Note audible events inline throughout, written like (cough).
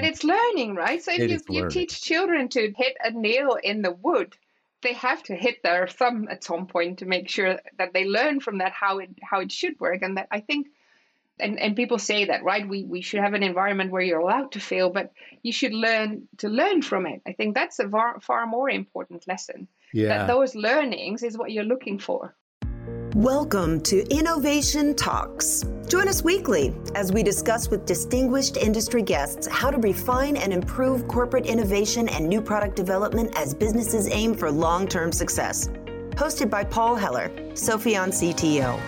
but it's learning, right? So if It you, you teach children to hit a nail in the wood, they have to hit their thumb at some point to make sure that they learn from that how it how it should work. And that I think and, and people say that, right? We we should have an environment where you're allowed to fail, but you should learn to learn from it. I think that's a far, far more important lesson. Yeah. That those learnings is what you're looking for. Welcome to Innovation Talks. Join us weekly as we discuss with distinguished industry guests how to refine and improve corporate innovation and new product development as businesses aim for long term success. Hosted by Paul Heller, Sopheon CTO.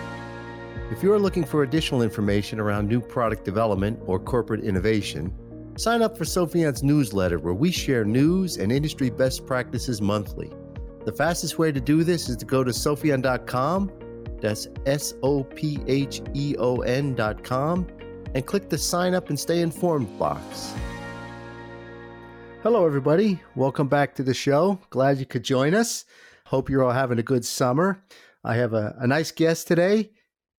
If you're looking for additional information around new product development or corporate innovation, sign up for Sopheon's newsletter where we share news and industry best practices monthly. The fastest way to do this is to go to sopheon.com, that's S O P H E O N dot com. and click the sign up and stay informed box. Hello, everybody. Welcome back to the show. Glad you could join us. Hope you're all having a good summer. I have a, a nice guest today.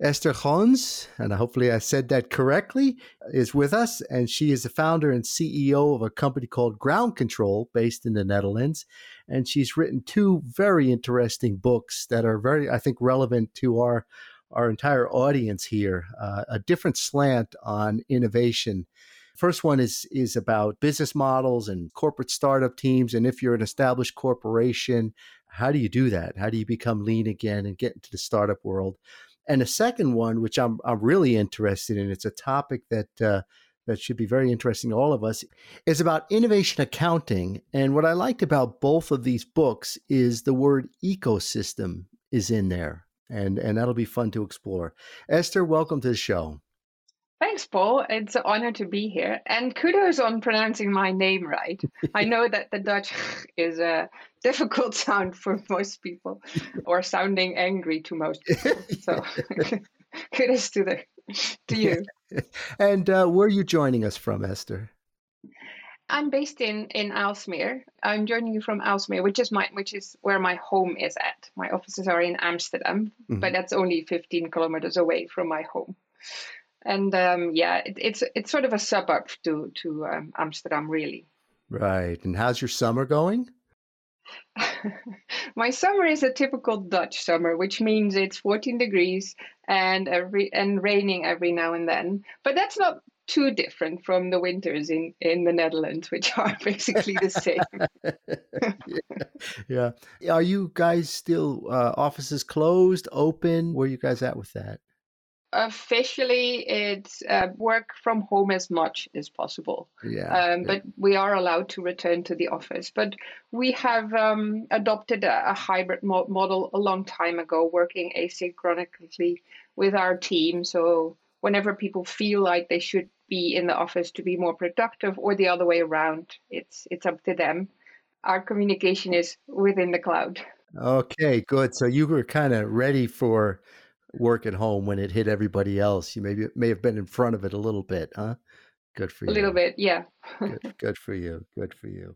Esther Gons, and hopefully I said that correctly, is with us. And she is the founder and CEO of a company called Ground Control based in the Netherlands. And she's written two very interesting books that are very, I think, relevant to our, our entire audience here. Uh, a different slant on innovation. First one is is about business models and corporate startup teams. And if you're an established corporation, how do you do that? How do you become lean again and get into the startup world? And the second one, which I'm I'm really interested in, it's a topic that uh, that should be very interesting to all of us, is about innovation accounting. And what I liked about both of these books is the word ecosystem is in there, and and that'll be fun to explore. Esther, welcome to the show. Thanks, Paul. It's an honor to be here. And kudos on pronouncing my name right. I (laughs) know that the Dutch (laughs) is a difficult sound for most people or sounding angry to most people. So (laughs) kudos to the (laughs) to you. And uh, where are you joining us from, Esther? I'm based in in Aalsmeer. I'm joining you from Aalsmeer, which is my which is where my home is at. My offices are in Amsterdam, Mhm. but that's only 15 kilometers away from my home. And um, yeah, it, it's it's sort of a suburb to to um, Amsterdam, really. Right. And how's your summer going? (laughs) My summer is a typical Dutch summer, which means it's 14 degrees and every and raining every now and then. But that's not too different from the winters in in the Netherlands, which (laughs) are basically the same. (laughs) yeah. yeah. Are you guys still uh, offices closed, open? Where you guys at with that? Officially, it's uh, work from home as much as possible. Yeah. Um, yeah. but we are allowed to return to the office. But we have um, adopted a, a hybrid mo- model a long time ago, working asynchronously with our team. So whenever people feel like they should be in the office to be more productive, or the other way around, it's it's up to them. Our communication is within the cloud. Okay, good. So you were kind of ready for work at home when it hit everybody else. You maybe may have been in front of it a little bit, huh? Good for you. A little bit, yeah. good, (laughs) good for you. Good for you.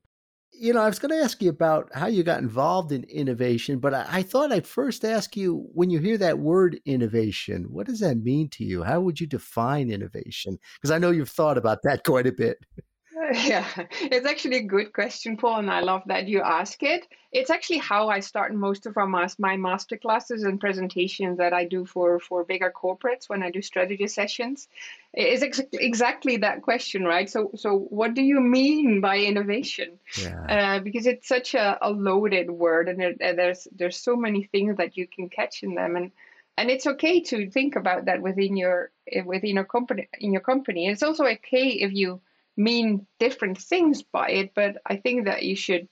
You know, I was going to ask you about how you got involved in innovation, but I, I thought I'd first ask you when you hear that word innovation, what does that mean to you? How would you define innovation? Because I know you've thought about that (laughs) quite a bit. (laughs) Yeah, it's actually a good question, Paul, and I love that you ask it. It's actually how I start most of our mas- my master classes and presentations that I do for for bigger corporates when I do strategy sessions. It's ex- exactly that question, right? So, so what do you mean by innovation? Yeah. Uh, because it's such a, a loaded word, and there, there's there's so many things that you can catch in them, and and it's okay to think about that within your within your company in your company. It's also okay if you mean different things by it, but I think that you should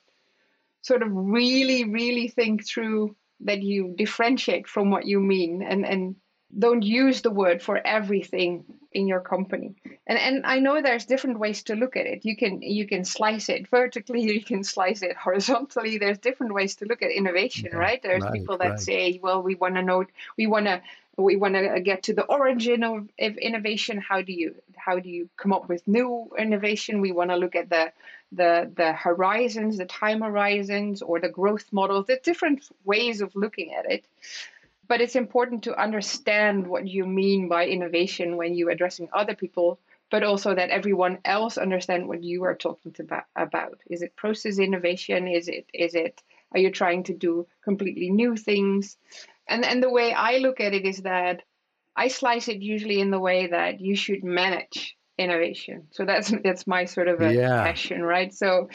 sort of really, really think through that you differentiate from what you mean and, and don't use the word for everything in your company. And and I know there's different ways to look at it. You can you can slice it vertically, (laughs) you can slice it horizontally. There's different ways to look at innovation, Yeah, right? There's right, people that right. say, well, we want to know we want to we want to get to the origin of, of innovation how do you how do you come up with new innovation we want to look at the the the horizons the time horizons or the growth models The different ways of looking at it but it's important to understand what you mean by innovation when you're addressing other people but also that everyone else understand what you are talking to about. Is it process innovation? Is it is it are you trying to do completely new things? And and the way I look at it is that I slice it usually in the way that you should manage innovation. So that's that's my sort of a yeah. passion, right? So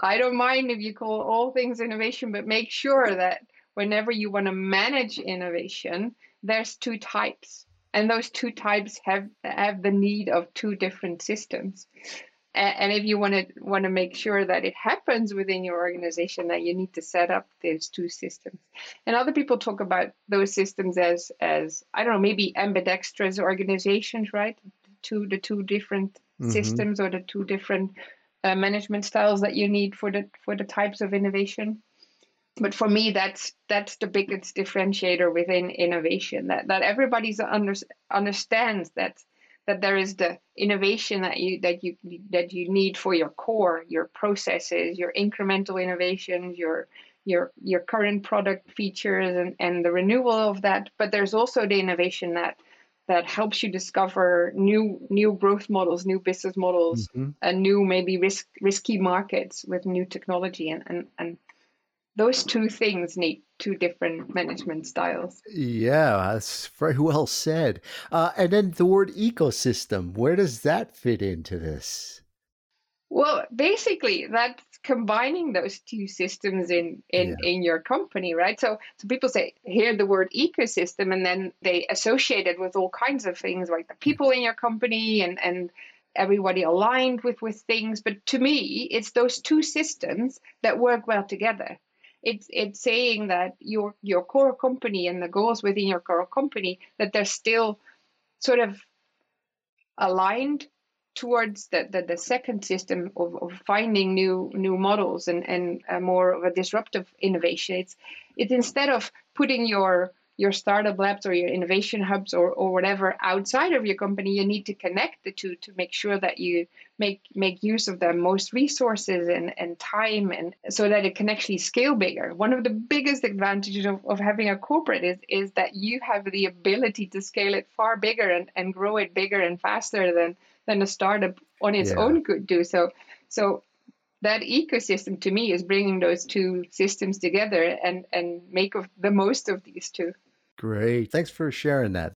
I don't mind if you call all things innovation, but make sure that whenever you want to manage innovation, there's two types and those two types have have the need of two different systems and if you want to want to make sure that it happens within your organization that you need to set up those two systems. And other people talk about those systems as as i don't know maybe ambidextrous organizations right? Two the two different mm-hmm. systems or the two different uh, management styles that you need for the for the types of innovation. But for me that's that's the biggest differentiator within innovation that that everybody's under, understands that that there is the innovation that you that you that you need for your core your processes your incremental innovations your your your current product features and, and the renewal of that but there's also the innovation that that helps you discover new new growth models new business models mm-hmm. and new maybe risk risky markets with new technology and and, and those two things need two different management styles. Yeah, that's very well said. Uh, and then the word ecosystem, where does that fit into this? Well, basically, that's combining those two systems in in, yeah. in your company, right? So, so people say hear the word ecosystem, and then they associate it with all kinds of things, like the people in your company and and everybody aligned with with things. But to me, it's those two systems that work well together it's it's saying that your your core company and the goals within your core company that they're still sort of aligned towards the, the, the second system of, of finding new new models and, and more of a disruptive innovation. It's it's instead of putting your your startup labs or your innovation hubs or, or whatever outside of your company, you need to connect the two to make sure that you make make use of the most resources and, and time and so that it can actually scale bigger. One of the biggest advantages of, of having a corporate is, is that you have the ability to scale it far bigger and, and grow it bigger and faster than than a startup on its yeah. own could do. So so that ecosystem to me is bringing those two systems together and and make of the most of these two. Great. Thanks for sharing that.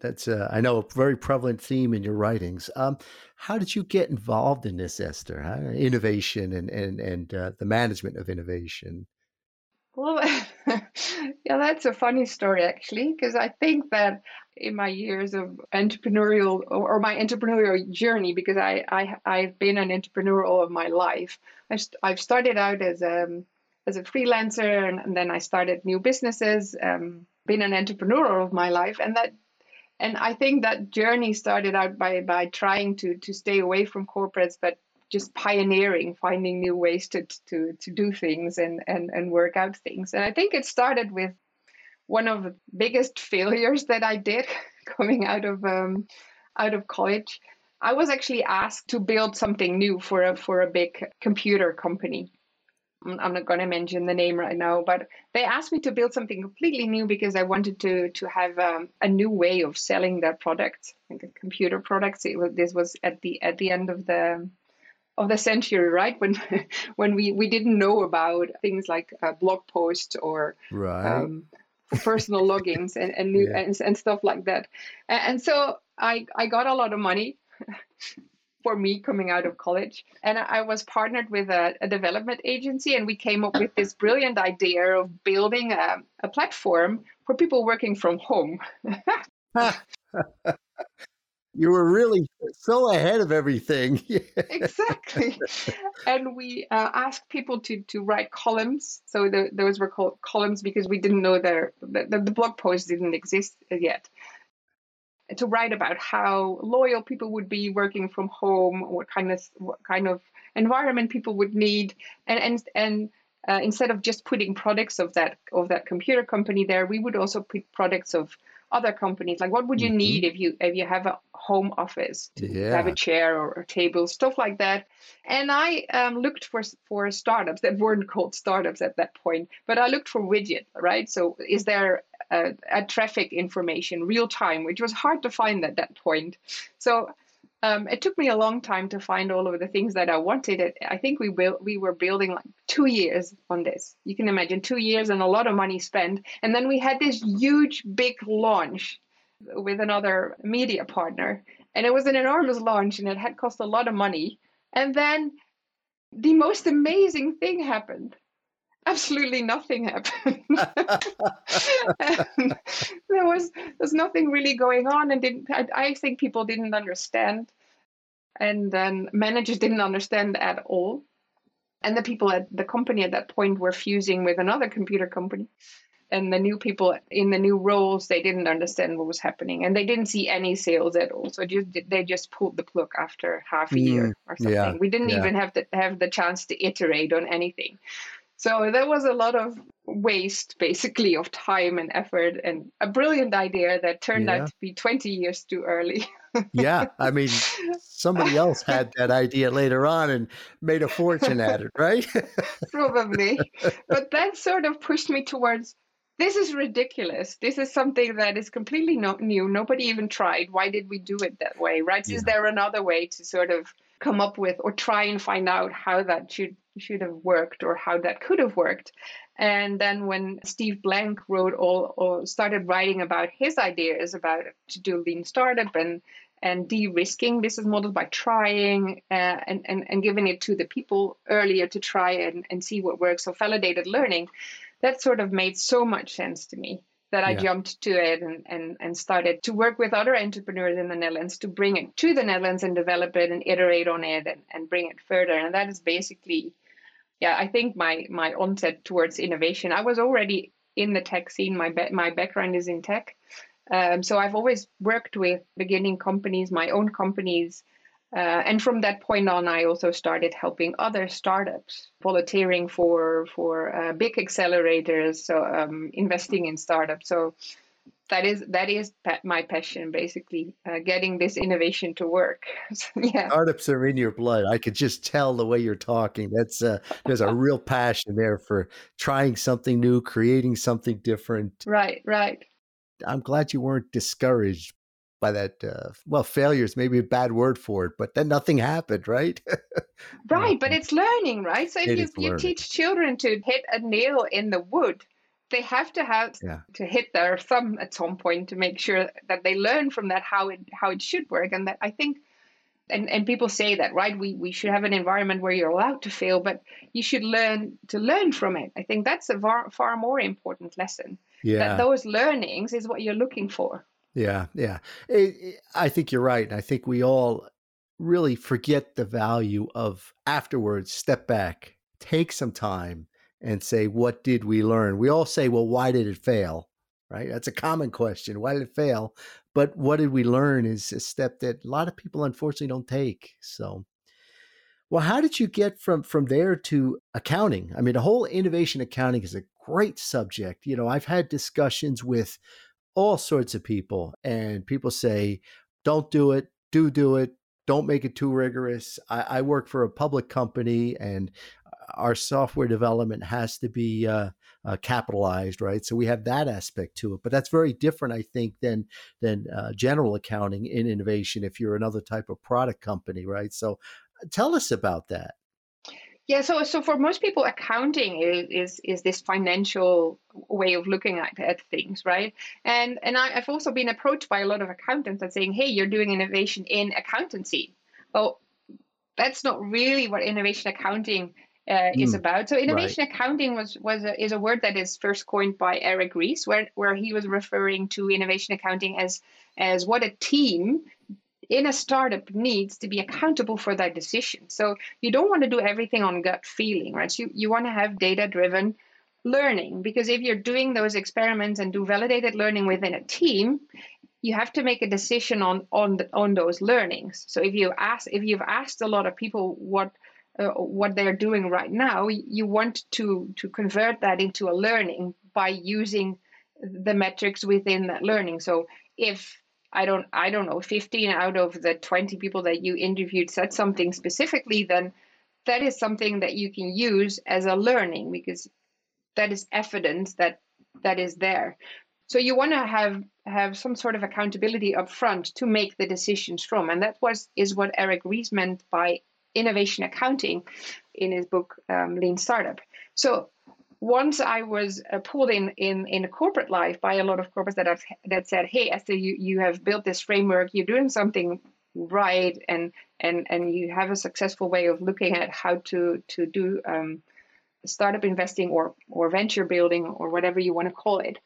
That's, uh, I know, a very prevalent theme in your writings. Um, how did you get involved in this, Esther? Huh? Innovation and and and uh, the management of innovation. Well, (laughs) yeah, that's a funny story actually, because I think that in my years of entrepreneurial or, my entrepreneurial journey, because I, I I've been an entrepreneur all of my life. I've, I've started out as a as a freelancer, and, and then I started new businesses. Um, been an entrepreneur of my life and that and I think that journey started out by by trying to to stay away from corporates but just pioneering finding new ways to to to do things and and and work out things. And I think it started with one of the biggest (laughs) failures that I did (laughs) coming out of um, out of college. I was actually asked to build something new for a for a big computer company I'm not going to mention the name right now, but they asked me to build something completely new because I wanted to to have um, a new way of selling their products, like computer products. Was, this was at the at the end of the of the century, right? (laughs) When when we we didn't know about things like uh, blog posts or right. um, personal (laughs) logins and and, new, yeah. and and stuff like that. And, and so I I got a lot of money (laughs) for me coming out of college. And I was partnered with a, a development agency, and we came up with this brilliant idea of building a, a platform for people working from home. (laughs) you were really so ahead of everything. (laughs) exactly. And we uh, asked people to, to write columns. So the, those were called columns because we didn't know their, the, the blog post didn't exist yet to write about how loyal people would be working from home, what kind of what kind of environment people would need, and and and uh, instead of just putting products of that of that computer company there, we would also put products of other companies. Like, what would you mm-hmm. need if you if you have a home office to yeah. have a chair or a table, stuff like that. And I um, looked for for startups that weren't called startups at that point, but I looked for widget, right? So, is there a traffic information real time, which was hard to find at that point. So um, it took me a long time to find all of the things that I wanted. I think we built, we were building like two years on this. You can imagine two years and a lot of money spent. And then we had this huge, big launch with another media partner, and it was an enormous launch, and it had cost a lot of money. And then the most amazing thing happened absolutely nothing happened. (laughs) (laughs) there was there's nothing really going on, and didn't I, I, think people didn't understand, and then managers didn't understand at all, and the people at the company at that point were fusing with another computer company. And the new people in the new roles, they didn't understand what was happening, and they didn't see any sales at all. So just they just pulled the plug after half a mm, year or something. Yeah, we didn't yeah. even have to have the chance to iterate on anything. So there was a lot of waste, basically, of time and effort, and a brilliant idea that turned yeah. out to be 20 years too early. yeah, I mean, somebody else had (laughs) that idea later on and made a fortune at it, right? (laughs) Probably. But that sort of pushed me towards this is ridiculous. This is something that is completely no- new. Nobody even tried. Why did we do it that way, right? Yeah. Is there another way to sort of come up with or try and find out how that should should have worked or how that could have worked. And then when Steve Blank wrote all or started writing about his ideas about to do lean startup and and de-risking business models by trying uh, and, and, and giving it to the people earlier to try and, and see what works. So validated learning, that sort of made so much sense to me that I yeah. jumped to it and, and, and started to work with other entrepreneurs in the Netherlands to bring it to the Netherlands and develop it and iterate on it and, and bring it further. And that is basically yeah, I think my my onset towards innovation. I was already in the tech scene. My my background is in tech, um, so I've always worked with beginning companies, my own companies, uh, and from that point on, I also started helping other startups, volunteering for for uh, big accelerators, so um, investing in startups. So that is that is my passion basically uh, getting this innovation to work. (laughs) Yeah. Startups are in your blood. I could just tell the way you're talking. That's uh, there's a real passion there for trying something new creating something different. Right right. I'm glad you weren't discouraged by that uh, well failure is maybe a bad word for it but then nothing happened right? (laughs) Right but it's learning right? So if you, you teach children to hit a nail in the wood they have to have yeah. to hit their thumb at some point to make sure that they learn from that how it how it should work. And that i think and, and people say that right? We, we should have an environment where you're allowed to fail but you should learn to learn from it. I think that's a far, far more important lesson yeah. that those learnings is what you're looking for. Yeah yeah. It, it, i think you're right. I think we all really forget the value of afterwards step back take some time and say, what did we learn? We all say, well, why did it fail? Right? That's a common question. Why did it fail? But what did we learn is a step that a lot of people unfortunately don't take. So, well, how did you get from from there to accounting? I mean, the whole innovation accounting is a great subject. You know, I've had discussions with all sorts of people, and people say, don't do it, do do it, don't make it too rigorous. I, I, work for a public company, and our software development has to be uh, uh, capitalized, right? So we have that aspect to it, but that's very different, I think, than than uh, general accounting in innovation. If you're another type of product company, right? So uh, tell us about that. Yeah, so so for most people, accounting is is, is this financial way of looking at, at things, right? And and I, I've also been approached by a lot of accountants that saying, "Hey, you're doing innovation in accountancy." Well, that's not really what innovation accounting uh, is mm, about. So innovation right. accounting was was a, is a word that is first coined by Eric Ries, where where he was referring to innovation accounting as as what a team in a startup needs to be accountable for their decision. So you don't want to do everything on gut feeling, right? So you, you want to have data driven learning because if you're doing those experiments and do validated learning within a team, you have to make a decision on on the, on those learnings. So if you ask if you've asked a lot of people what uh, what they're doing right now, you want to to convert that into a learning by using the metrics within that learning. So if I don't I don't know 15 out of the 20 people that you interviewed said something specifically, then that is something that you can use as a learning because that is evidence that that is there. So you want to have have some sort of accountability up front to make the decisions from, and that was is what Eric Ries meant by innovation accounting in his book um, Lean Startup. So once I was uh, pulled in, in in a corporate life by a lot of corporates that have that said, "Hey, Esther, you you have built this framework. You're doing something right, and and and you have a successful way of looking at how to to do um, startup investing or or venture building or whatever you want to call it."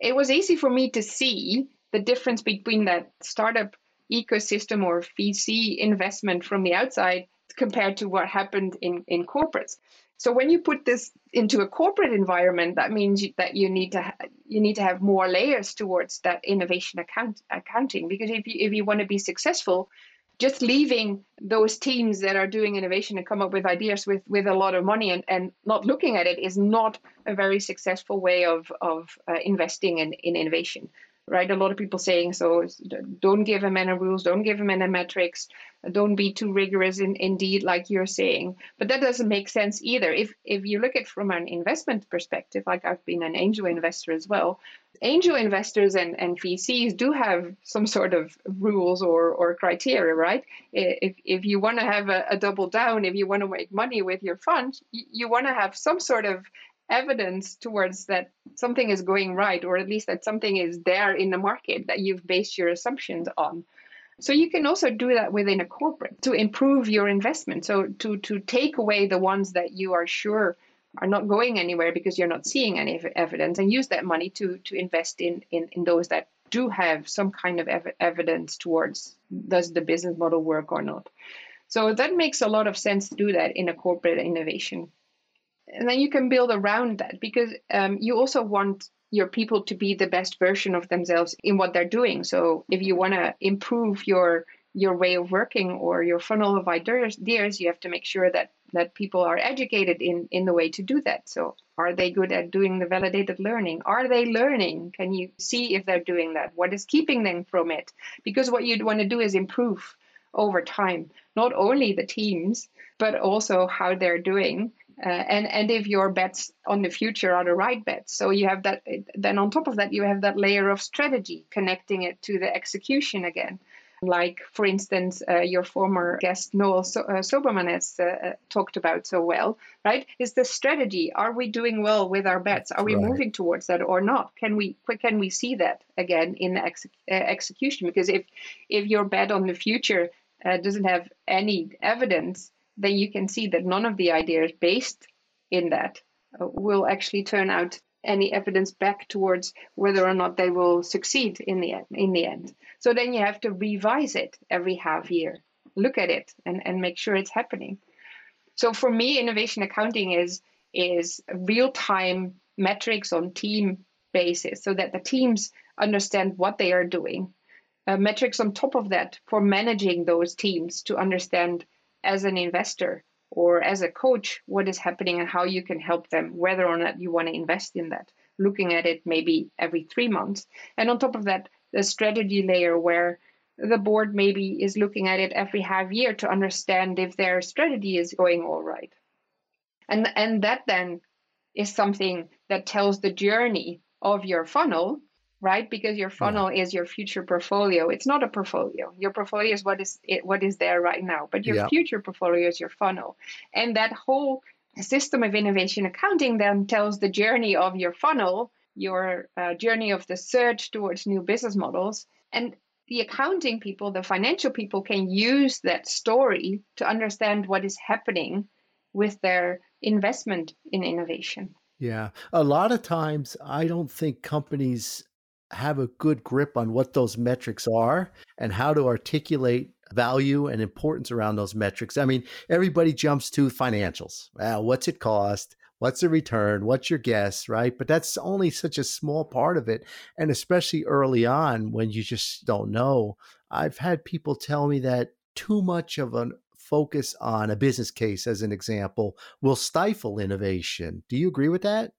It was easy for me to see the difference between that startup ecosystem or VC investment from the outside compared to what happened in in corporates so when you put this into a corporate environment, that means that you need to ha- you need to have more layers towards that innovation account accounting. Because if you if you want to be successful, just leaving those teams that are doing innovation and come up with ideas with with a lot of money and, and not looking at it is not a very successful way of of uh, investing in, in innovation right? A lot of people saying so. Don't give them any rules. Don't give them any metrics. Don't be too rigorous. In, indeed, like you're saying, but that doesn't make sense either. If if you look at from an investment perspective, like I've been an angel investor as well, angel investors and, and VCs do have some sort of rules or, or criteria, right? If, if you want to have a, a double down, if you want to make money with your fund, you, you want to have some sort of evidence towards that something is going right, or at least that something is there in the market that you've based your assumptions on. So you can also do that within a corporate to improve your investment. So to to take away the ones that you are sure are not going anywhere because you're not seeing any evidence, and use that money to to invest in in, in those that do have some kind of ev- evidence towards does the business model work or not. So that makes a lot of sense to do that in a corporate innovation and then you can build around that because um, you also want your people to be the best version of themselves in what they're doing. So if you want to improve your your way of working or your funnel of ideas, you have to make sure that that people are educated in in the way to do that. So are they good at doing the validated learning? Are they learning? Can you see if they're doing that? What is keeping them from it? Because what you'd want to do is improve over time, not only the teams, but also how they're doing uh, and and if your bets on the future are the right bets. So you have that then on top of that you have that layer of strategy connecting it to the execution again. Like for instance uh, your former guest noel so- uh, Sobelman has uh, uh, talked about so well right? Is the strategy are we doing well with our bets? Are we right. moving towards that or not? Can we can we see that again in the ex- uh, execution? Because if if your bet on the future doesn't have any evidence then you can see that none of the ideas based in that uh, will actually turn out any evidence back towards whether or not they will succeed in the end, in the end. So then you have to revise it every half year, look at it, and, and make sure it's happening. So for me, innovation accounting is is real time metrics on team basis, so that the teams understand what they are doing. Uh, metrics on top of that for managing those teams to understand as an investor or as a coach what is happening and how you can help them, whether or not you want to invest in that. Looking at it maybe every three months. And on top of that, the strategy layer where the board maybe is looking at it every half year to understand if their strategy is going all right. And, and that then is something that tells the journey of your funnel right? Because your funnel yeah. is your future portfolio. It's not a portfolio. Your portfolio is what is it, what is there right now, but your yeah. future portfolio is your funnel. And that whole system of innovation accounting then tells the journey of your funnel, your uh, journey of the search towards new business models, and the accounting people, the financial people can use that story to understand what is happening with their investment in innovation. Yeah. A lot of times, I don't think companies have a good grip on what those metrics are and how to articulate value and importance around those metrics. I mean, everybody jumps to financials. Well, what's it cost? What's the return? What's your guess? Right. But that's only such a small part of it. And especially early on when you just don't know. I've had people tell me that too much of a focus on a business case, as an example, will stifle innovation. Do you agree with that?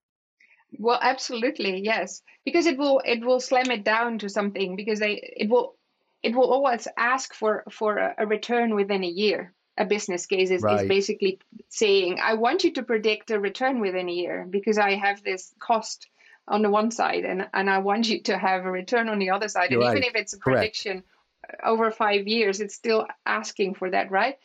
Well, absolutely, yes, because it will it will slam it down to something because they it will it will always ask for for a, a return within a year. A business case is, right. is basically saying, I want you to predict a return within a year because I have this cost on the one side and, and I want you to have a return on the other side. You're and right. even if it's a prediction uh, over five years, it's still asking for that, right?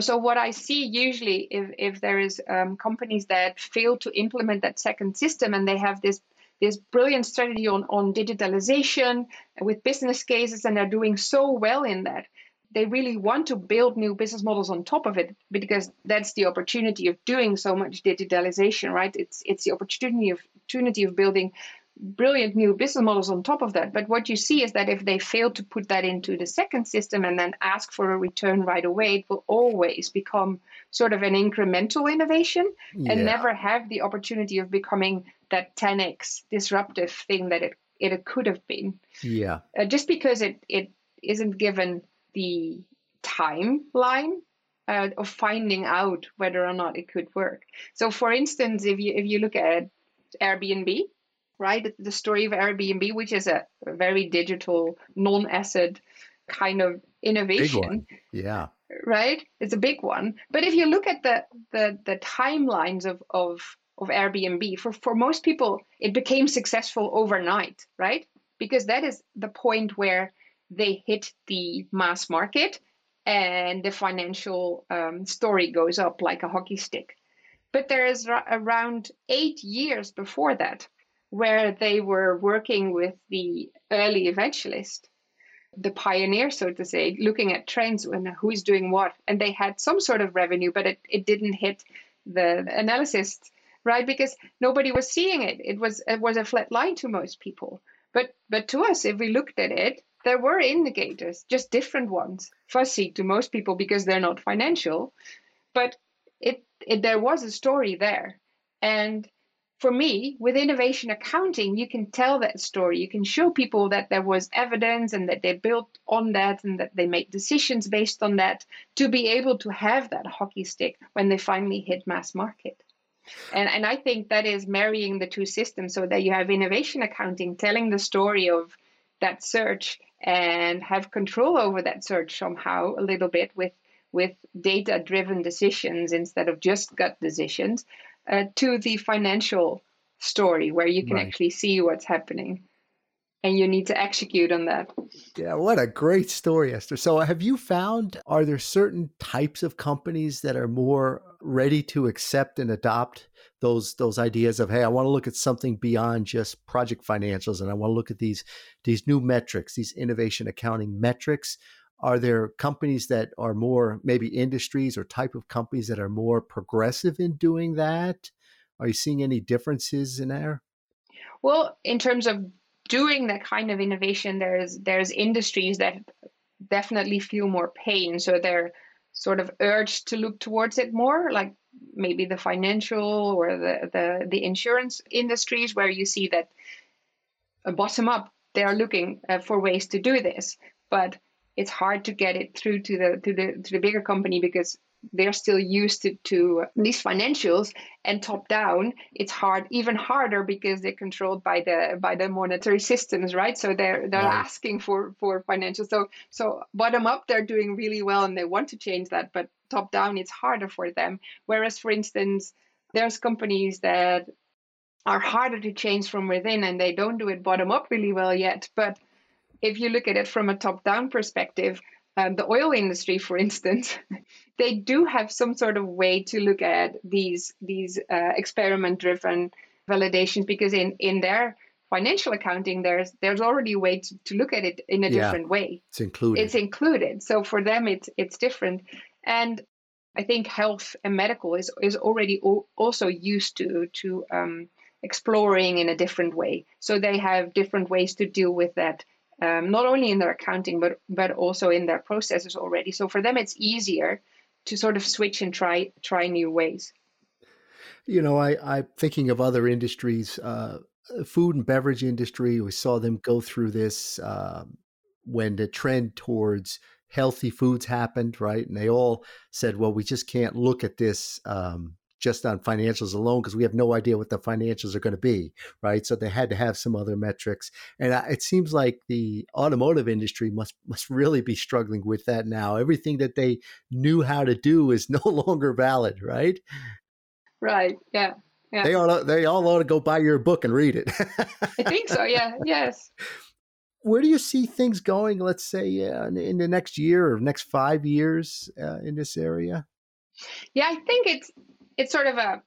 So what I see usually if, if there is um, companies that fail to implement that second system and they have this this brilliant strategy on, on digitalization with business cases and they're doing so well in that they really want to build new business models on top of it because that's the opportunity of doing so much digitalization right? It's it's the opportunity of opportunity of building brilliant new business models on top of that but what you see is that if they fail to put that into the second system and then ask for a return right away it will always become sort of an incremental innovation Yeah. and never have the opportunity of becoming that 10x disruptive thing that it, it could have been Yeah. uh, just because it, it isn't given the timeline uh, of finding out whether or not it could work. So, for instance, if you if you look at Airbnb, right, the story of Airbnb, which is a, very digital, non-asset kind of innovation, Yeah. right? It's a big one. But if you look at the the, the timelines of, of of Airbnb, for, for most people, it became successful overnight, right? Because that is the point where they hit the mass market and the financial um, story goes up like a hockey stick. But there is around eight years before that where they were working with the early evangelist the pioneer, so to say, looking at trends and who's doing what. And they had some sort of revenue, but it, it didn't hit the analysis, right? Because nobody was seeing it. It was it was a flat line to most people. But but to us, if we looked at it, there were indicators, just different ones, fuzzy to most people because they're not financial. But it, it there was a story there. And for me, with innovation accounting, you can tell that story. You can show people that there was evidence and that they built on that and that they made decisions based on that to be able to have that hockey stick when they finally hit mass market. And, and I think that is marrying the two systems so that you have innovation accounting telling the story of that search and have control over that search somehow a little bit with with data driven decisions instead of just gut decisions uh, to the financial story where you can Right. actually see what's happening and you need to execute on that. Yeah, what a great story, Esther. So, have you found are there certain types of companies that are more ready to accept and adopt those those ideas of hey, I want to look at something beyond just project financials, and I want to look at these these new metrics, these innovation accounting metrics. Are there companies that are more maybe industries or type of companies that are more progressive in doing that? Are you seeing any differences in there? Well, in terms of doing that kind of innovation, there's there's industries that definitely feel more pain, so they're sort of urged to look towards it more, like maybe the financial or the the, the insurance industries, where you see that uh, bottom up they are looking uh, for ways to do this, but it's hard to get it through to the to the to the bigger company because they're still used to, to these financials and top down it's hard even harder because they're controlled by the by the monetary systems right? So they're they're Right. asking for for financials. So so bottom up they're doing really well and they want to change that but top down it's harder for them. Whereas for instance there's companies that are harder to change from within and they don't do it bottom up really well yet but if you look at it from a top down perspective um, the oil industry, for instance, (laughs) they do have some sort of way to look at these these uh, experiment driven validations because in in their financial accounting there's there's already a way to, to look at it in a Yeah. different way It's included. it's included so for them it's it's different and i think health and medical is is already al- also used to to um, exploring in a different way so they have different ways to deal with that um, not only in their accounting but but also in their processes already so for them it's easier to sort of switch and try try new ways You know, I, I'm thinking of other industries, uh, food and beverage industry. We saw them go through this um, when the trend towards healthy foods happened, right? And they all said, well, we just can't look at this um, just on financials alone because we have no idea what the financials are going to be, right? So they had to have some other metrics. And I- it seems like the automotive industry must (laughs) must really be struggling with that now. Everything that they knew how to do is (laughs) no longer valid, right? right yeah yeah. They all they all ought to go buy your book and read it. I think so. Yeah. Yes. (laughs) Where do you see things going? Let's say uh, in the next year or next five years uh, in this area. Yeah, I think it's it's sort of a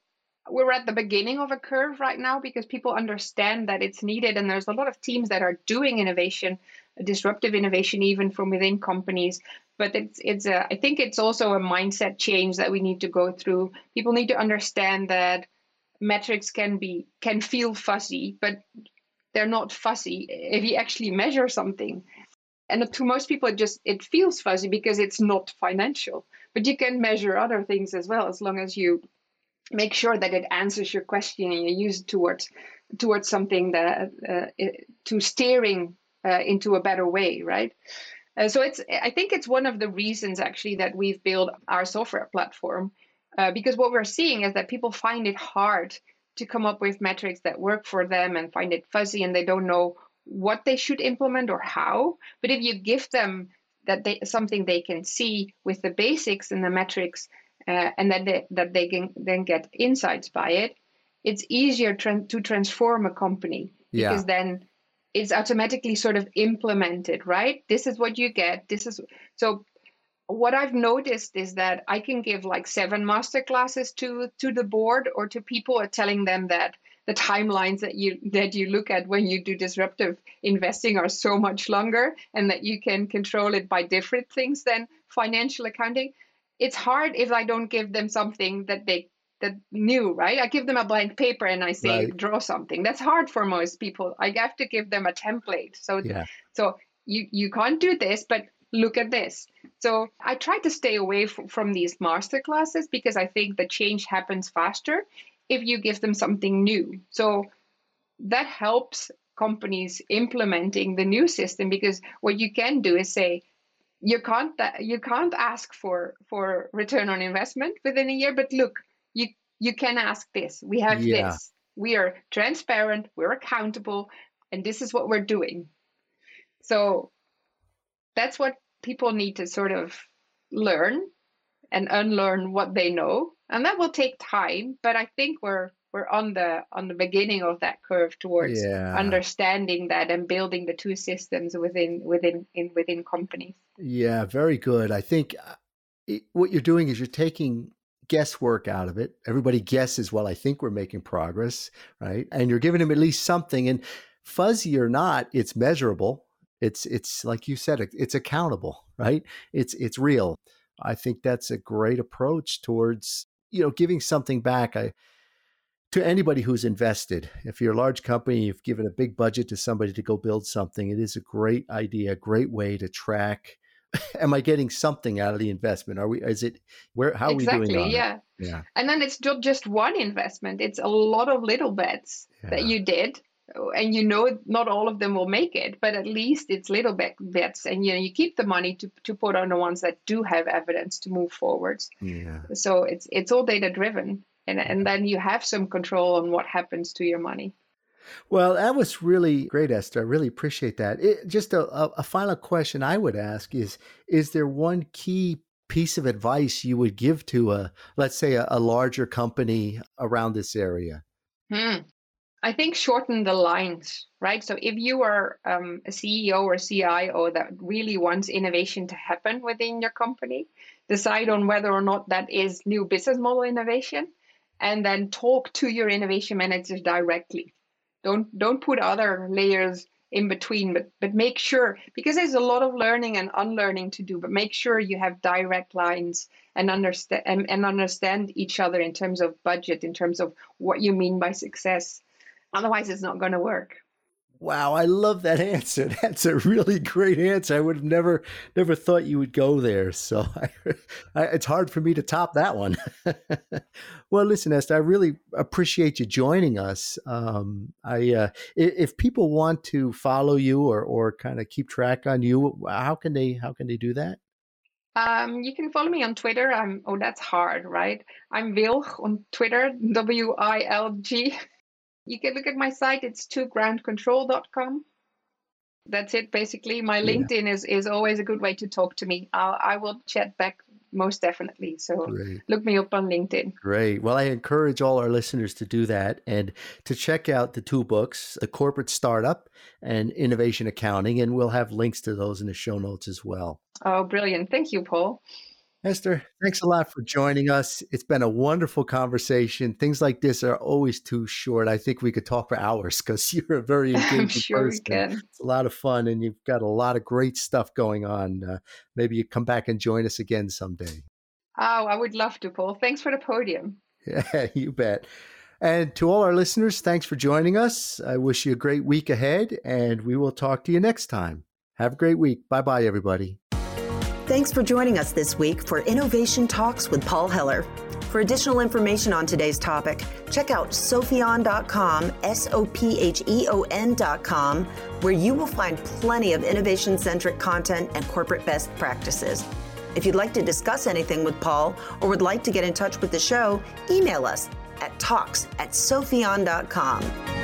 we're at the beginning of a curve right now because people understand that it's needed and there's a lot of teams that are doing innovation disruptive innovation even from within companies. But it's it's a i think it's also a mindset change that we need to go through. People need to understand that metrics can be can feel fuzzy but they're not fuzzy if you actually measure something. And to most people it just it feels fuzzy because it's not financial but you can measure other things as well as long as you make sure that it answers your question and you use it towards towards something that uh, to steering uh, into a better way, right? Uh, so it's I think it's one of the reasons actually that we've built our software platform uh, because what we're seeing is that people find it hard to come up with metrics that work for them and find it fuzzy and they don't know what they should implement or how. But if you give them that they something they can see with the basics and the metrics uh, and that they, that they can then get insights by it, it's easier tra- to transform a company yeah. because then it's automatically sort of implemented, right? This is what you get. This is so. What I've noticed is that I can give like seven master classes to to the board or to people, telling them that the timelines that you that you look at when you do disruptive investing are so much longer, and that you can control it by different things than financial accounting. It's hard if I don't give them something that they that new, right? I give them a blank paper and I say right. draw something. That's hard for most people. I have to give them a template. So yeah. so you you can't do this, but look at this. So I try to stay away f- from these master classes because I think the change happens faster if you give them something new. So that helps companies implementing the new system because what you can do is say you can't uh, you can't ask for for return on investment within a year but look you you can ask this. We have yeah. this. We are transparent we're accountable and this is what we're doing. So that's what people need to sort of learn and unlearn what they know and that will take time but i think we're we're on the on the beginning of that curve towards yeah. understanding that and building the two systems within within in within companies yeah very good i think uh, it, what you're doing is you're taking guesswork out of it. Everybody guesses, well, I think we're making progress, right? And you're giving them at least something. And fuzzy or not, it's measurable. It's it's like you said, it's accountable, right? It's it's real. I think that's a great approach towards you know giving something back. I to anybody who's invested. If you're a large company, you've given a big budget to somebody to go build something. It is a great idea, a great way to track (laughs) am I getting something out of the investment? Are we? Is it where? How exactly, are we doing? yeah, it? yeah. And then it's not just one investment; it's a lot of little bets yeah. that you did, and you know not all of them will make it, but at least it's little bets, and you know you keep the money to to put on the ones that do have evidence to move forwards. Yeah. So it's it's all data driven, and and then you have some control on what happens to your money. Well, that was really great, Esther. I really appreciate that. It, just a, a, final question I would ask is: Is there one key piece of advice you would give to a, let's say, a, a larger company around this area? Hmm. I think shorten the lines, right? So if you are um, a CEO or CIO that really wants innovation to happen within your company, decide on whether or not that is new business model innovation, and then talk to your innovation managers directly. Don't don't put other layers in between but but make sure because there's a lot of learning and unlearning to do but make sure you have direct lines and understand and, and understand each other in terms of budget in terms of what you mean by success. Otherwise it's not going to work Wow, I love that (laughs) answer. That's a really great answer. I would have never never thought you would go there. So I, (laughs) I, it's hard for me to top that one. (laughs) well, listen, Esther, I really appreciate you joining us. Um, I uh, if people want to follow you or or kind of keep track on you, how can they how can they do that? Um, you can follow me on Twitter. I'm oh that's hard, right? I'm Wilg on Twitter, W I L G. You can look at my site, it's togroundcontrol.com. That's it, basically. My LinkedIn yeah. is, is always a good way to talk to me. I'll, I will chat back most definitely. So Great. look me up on LinkedIn. Great. Well, I encourage all our listeners to do that and to check out the two books, The Corporate Startup and Innovation Accounting. And we'll have links to those in the show notes as well. Oh, brilliant. Thank you, Paul. Esther, thanks a lot for joining us. It's been a wonderful conversation. Things like this are always too short. I think we could talk for hours because (laughs) you're a very (laughs) engaging sure person. It's a lot of fun, and you've got a lot of great stuff going on. Uh, maybe you come back and join us again someday. Oh, I would love to, Paul. Thanks for the podium. Yeah, (laughs) you bet. And to all our listeners, thanks for joining us. I wish you a great week ahead, and we will talk to you next time. Have a great week. Bye bye, everybody. Thanks for joining us this week for Innovation Talks with Paul Heller. For additional information on today's topic, check out sopheon.com, S O P H E O N.com, where you will find plenty of innovation centric content and corporate best practices. If you'd like to discuss anything with Paul or would like to get in touch with the show, email us at talks at sopheon.com.